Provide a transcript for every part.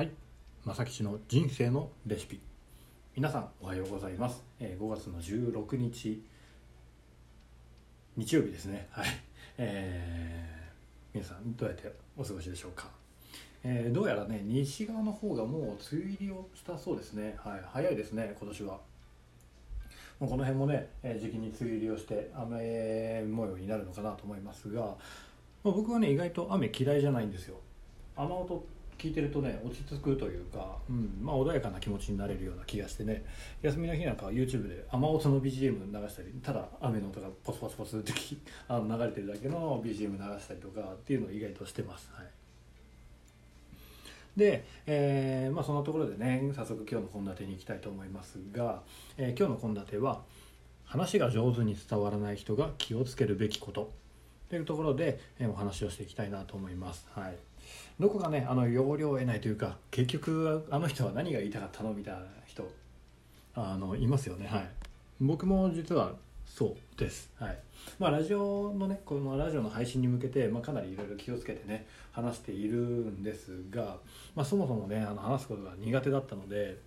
はい。正吉の人生のレシピ。皆さんおはようございます、えー5月の16日日曜日ですね。はい。えー皆さんどうやってお過ごしでしょうか、えーどうやらね西側の方がもう梅雨入りをしたそうですね。はい。早いですね今年は。もうこの辺もね、えー時期に梅雨入りをして雨模様になるのかなと思いますが、まあ僕はね意外と雨嫌いじゃないんですよ。雨音聞いてるとね落ち着くというか、うんまあ、穏やかな気持ちになれるような気がしてね休みの日なんかは YouTube で雨音の BGM 流したりただ雨の音がポツポツポツってきあの流れてるだけの BGM 流したりとかっていうのを意外としてます。はいで、えーまあ、そのところでね早速今日の献立に行きたいと思いますが、えー今日の献立は話が上手に伝わらない人が気をつけるべきことというところで、えーお話をしていきたいなと思います。はい、どこかねあの要領を得ないというか結局あの人は何が言いたかったのみたいな人あのいますよね。はい、僕も実はそうです。はい。まあラジオのねこのラジオの配信に向けて、まあ、かなりいろいろ気をつけてね話しているんですが、まあ、そもそもねあの話すことが苦手だったので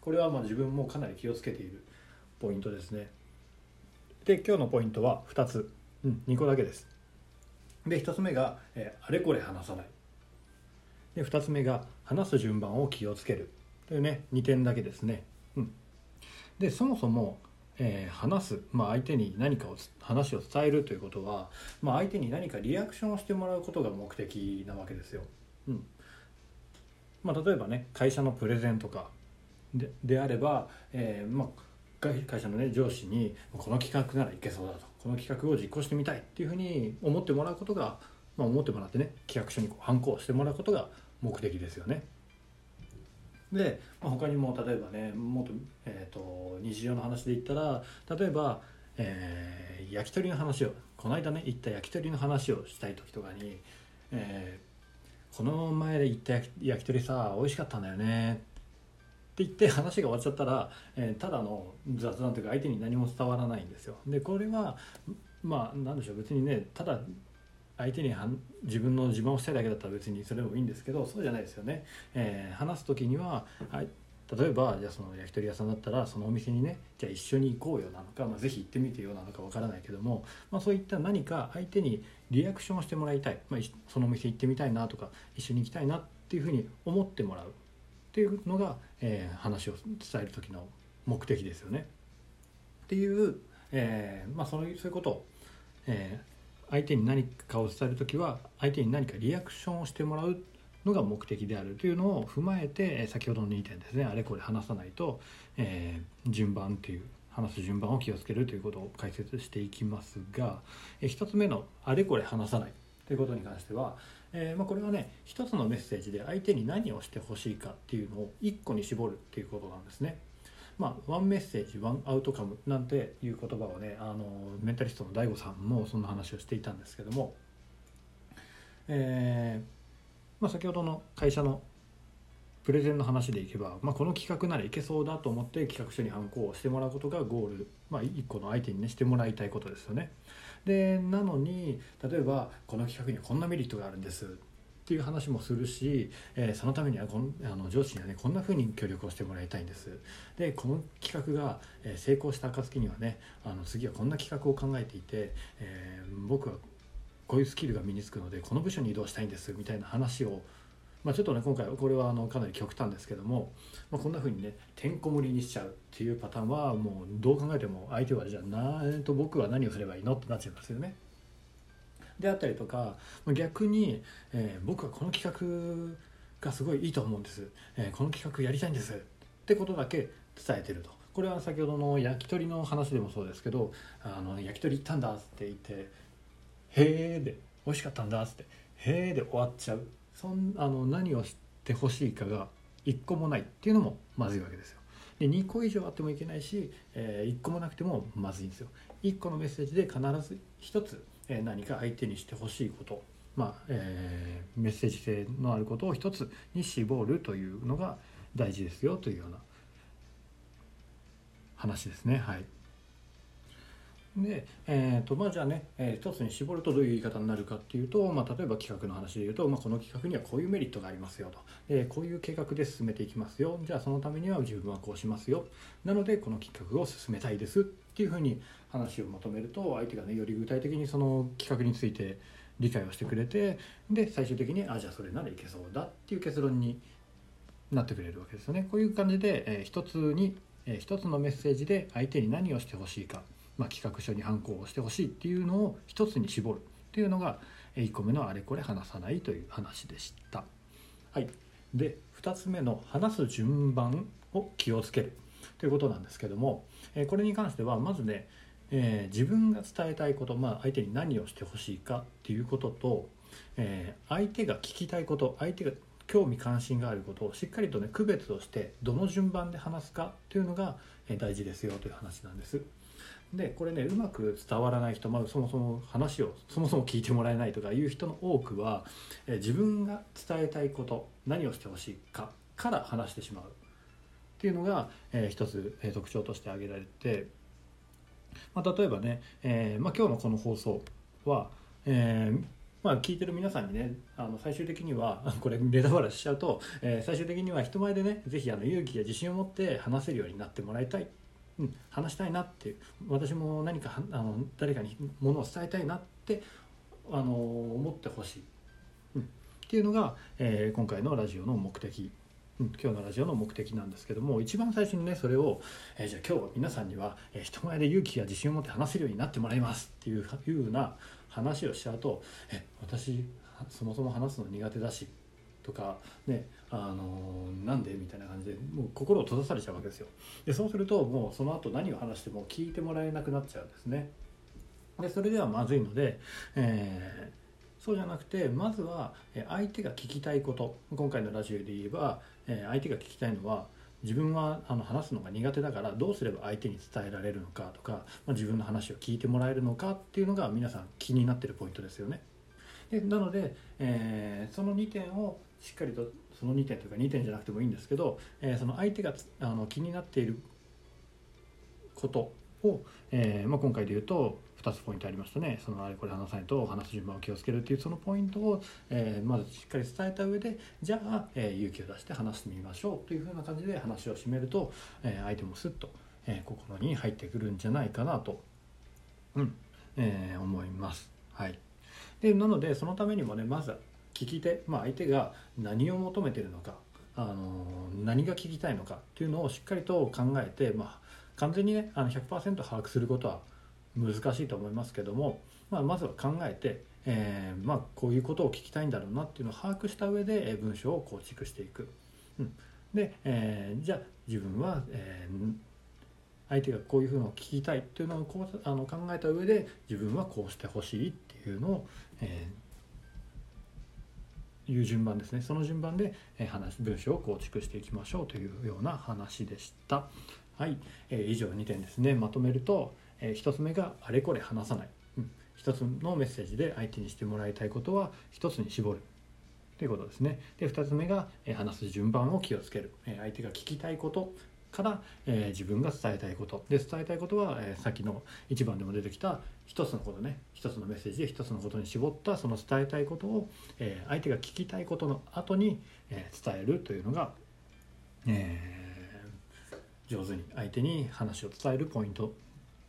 これはまあ自分もかなり気をつけているポイントですね。で今日のポイントは2つ、うん、2個だけです。で1つ目が、えーあれこれ話さない。で2つ目が話す順番を気をつける。というね2点だけですね。うん、でそもそも、えー話す、まあ、相手に何かを話を伝えるということは、まあ、相手に何かリアクションをしてもらうことが目的なわけですよ。うん。まあ、例えばね会社のプレゼンとかでであれば、えーまあ、会社の、ね、上司にこの企画ならいけそうだと。この企画を実行してみたいっていうふうに思ってもらうことが、まあ、思ってもらってね企画書にこう反抗してもらうことが目的ですよね。で、まあ、他にも例えばねもっと,、えー、と日常の話で言ったら例えば、えー焼き鳥の話をこの間ね行った焼き鳥の話をしたい時とかに、えーこの前で行った焼き焼き鳥さ美味しかったんだよね」って言って話が終わっちゃったら、えーただの雑談というか相手に何も伝わらないんですよ。でこれはまあなんでしょう別にねただ相手に自分の自慢をしたいだけだったら別にそれでもいいんですけどそうじゃないですよね。えー話す時には、はい、例えばじゃあその焼き鳥屋さんだったらそのお店にねじゃあ一緒に行こうよなのか、まあ、ぜひ行ってみてよなのかわからないけども、まあ、そういった何か相手にリアクションをしてもらいたい、まあ、そのお店行ってみたいなとか一緒に行きたいなっていうふうに思ってもらうっていうのが、えー話を伝える時の目的ですよね。っていう、えーまあ、そういうそういうことを、えー相手に何かを伝える時は相手に何かリアクションをしてもらうのが目的であるというのを踏まえて先ほどの2点ですねあれこれ話さないと、えー順番っていう話す順番を気をつけるということを解説していきますが、え1つ目の「あれこれ話さない」ということに関しては、えーまあ、これはね一つのメッセージで相手に何をしてほしいかっていうのを1個に絞るっていうことなんですね。まあ、ワンメッセージワンアウトカムなんていう言葉をねあのメンタリストの DAIGO さんもそんな話をしていたんですけども、えーまあ、先ほどの会社のプレゼンの話でいけば、まあ、この企画ならいけそうだと思って企画書に反抗をしてもらうことがゴール、まあ、1個の相手にねしてもらいたいことですよね。でなのに例えばこの企画にはこんなメリットがあるんですっていう話もするし、えーそのためにはこんあの上司にはねこんな風に協力をしてもらいたいんですでこの企画が、え成功した暁にはねあの次はこんな企画を考えていて、えー僕はこういうスキルが身につくのでこの部署に移動したいんですみたいな話を、まあ、ちょっとね今回はこれはあのかなり極端ですけども、まあ、こんな風にねてんこ盛りにしちゃうっていうパターンはもうどう考えても相手はじゃあな、えーと僕は何をすればいいのってなっちゃいますよね。であったりとか逆に、えー僕はこの企画がすごいいいと思うんです、えーこの企画やりたいんですってことだけ伝えてるとこれは先ほどの焼き鳥の話でもそうですけど「あの焼き鳥行ったんだ」って言って「へえ」で「美味しかったんだ」って「へえ」で終わっちゃうそんあの何をしてほしいかが1個もないっていうのもまずいわけですよ。で2個以上あってもいけないし、え1個もなくてもまずいんですよ。1個のメッセージで必ず1つ、え何か相手にしてほしいこと、まあえーメッセージ性のあることを一つに絞るというのが大事ですよというような話ですね。はい、で、えーとまあ、じゃあね、えー、一つに絞るとどういう言い方になるかっていうと、まあ、例えば企画の話で言うと、まあ、この企画にはこういうメリットがありますよと、えー、こういう計画で進めていきますよ。じゃあそのためには自分はこうしますよ。なのでこの企画を進めたいですっていうふうに話をまとめると相手がねより具体的にその企画について理解をしてくれてで最終的にあじゃあそれならいけそうだっていう結論になってくれるわけですよね。こういう感じで、えー、一つに、えー、一つのメッセージで相手に何をしてほしいか。まあ、企画書に反抗をしてほしいっていうのを一つに絞るっていうのが1個目のあれこれ話さないという話でした。はい、で2つ目の話す順番を気をつけるということなんですけども、えこれに関してはまずね、えー、自分が伝えたいこと、まあ、相手に何をしてほしいかっていうことと、えー、相手が聞きたいこと相手が興味関心があることをしっかりとね区別をしてどの順番で話すかっていうのが大事ですよという話なんです。でこれねうまく伝わらない人、まあ、そもそも話をそもそも聞いてもらえないとかいう人の多くは、え自分が伝えたいこと何をしてほしいかから話してしまう。っていうのが、えー、一つ、えー、特徴として挙げられて、まあ、例えばね、えーまあ、今日のこの放送は、えーまあ、聞いてる皆さんにねあの最終的には これネタバラしちゃうと、えー、最終的には人前でね是非勇気や自信を持って話せるようになってもらいたい。うん、話したいなって私も何かあの誰かにものを伝えたいなってあの思ってほしい、うん、っていうのが、えー、今回のラジオの目的、うん、今日のラジオの目的なんですけども一番最初にねそれを、えー、じゃあ今日は皆さんには、えー、人前で勇気や自信を持って話せるようになってもらいます。っていういうな話をしちゃうとえ私そもそも話すの苦手だしとかねあのなんで？みたいな感じでもう心を閉ざされちゃうわけですよ。でそうするともうその後何を話しても聞いてもらえなくなっちゃうんですね。でそれではまずいので、えー、そうじゃなくてまずは相手が聞きたいこと。今回のラジオで言えばえ相手が聞きたいのは自分はあの話すのが苦手だからどうすれば相手に伝えられるのかとか、まあ、自分の話を聞いてもらえるのかっていうのが皆さん気になってるポイントですよね。でなので、えー、その2点をしっかりとその2点というか2点じゃなくてもいいんですけど、えー、その相手があの気になっていることを、えーまあ、今回で言うと2つポイントありましたねそのあれこれ話さないと話す順番を気をつけるっていうそのポイントを、えー、まずしっかり伝えた上でじゃあ、えー、勇気を出して話してみましょうというふうな感じで話を締めると、えー、相手もスッと、えー、心に入ってくるんじゃないかなと、うんえー、思います。はいでなのでそのためにもねまず聞き手、まあ、相手が何を求めてるのかあの何が聞きたいのかっていうのをしっかりと考えて、まあ、完全にねあの100%把握することは難しいと思いますけども、まあ、まずは考えて、えー、まあ、こういうことを聞きたいんだろうなっていうのを把握した上で文章を構築していく。うん、で、えー、じゃあ自分は、えー、相手がこういうふうのを聞きたいっていうのをこうあの考えた上で自分はこうしてほしいっていうのを、えーいう順番ですね。その順番で、え話文章を構築していきましょうというような話でした。はい、えー、以上2点ですね。まとめると、えー、1つ目があれこれ話さない、うん、1つのメッセージで相手にしてもらいたいことは1つに絞る。ということですね。で2つ目が、え、話す順番を気をつける、え相手が聞きたいことから、えー、自分が伝えたいこと。で伝えたいことは、えー、さっきの1番でも出てきた一つのことね。一つのメッセージで一つのことに絞ったその伝えたいことを、えー、相手が聞きたいことの後に、え、伝えるというのが、え、上手に相手に話を伝えるポイント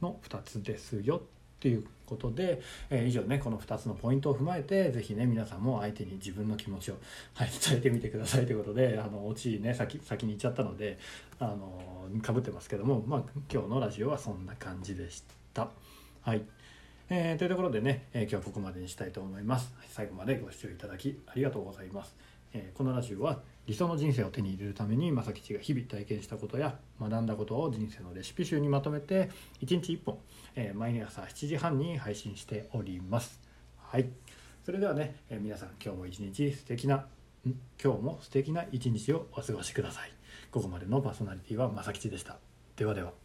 の2つですよ。っていうことで、えー、以上ねこの2つのポイントを踏まえて是非ね皆さんも相手に自分の気持ちを、はい、伝えてみてくださいということであのオチね先先に言っちゃったのであのかぶってますけども、まあ、今日のラジオはそんな感じでした。はいえー、というところでね、えー、今日はここまでにしたいと思います。最後までご視聴いただきありがとうございます。え、このラジオは理想の人生を手に入れるために正吉が日々体験したことや学んだことを人生のレシピ集にまとめて1日1本、え、毎朝7時半に配信しております。はい。それではね、え、皆さん今日も一日素敵な今日も素敵な一日をお過ごしください。ここまでのパーソナリティは正吉でした。ではでは。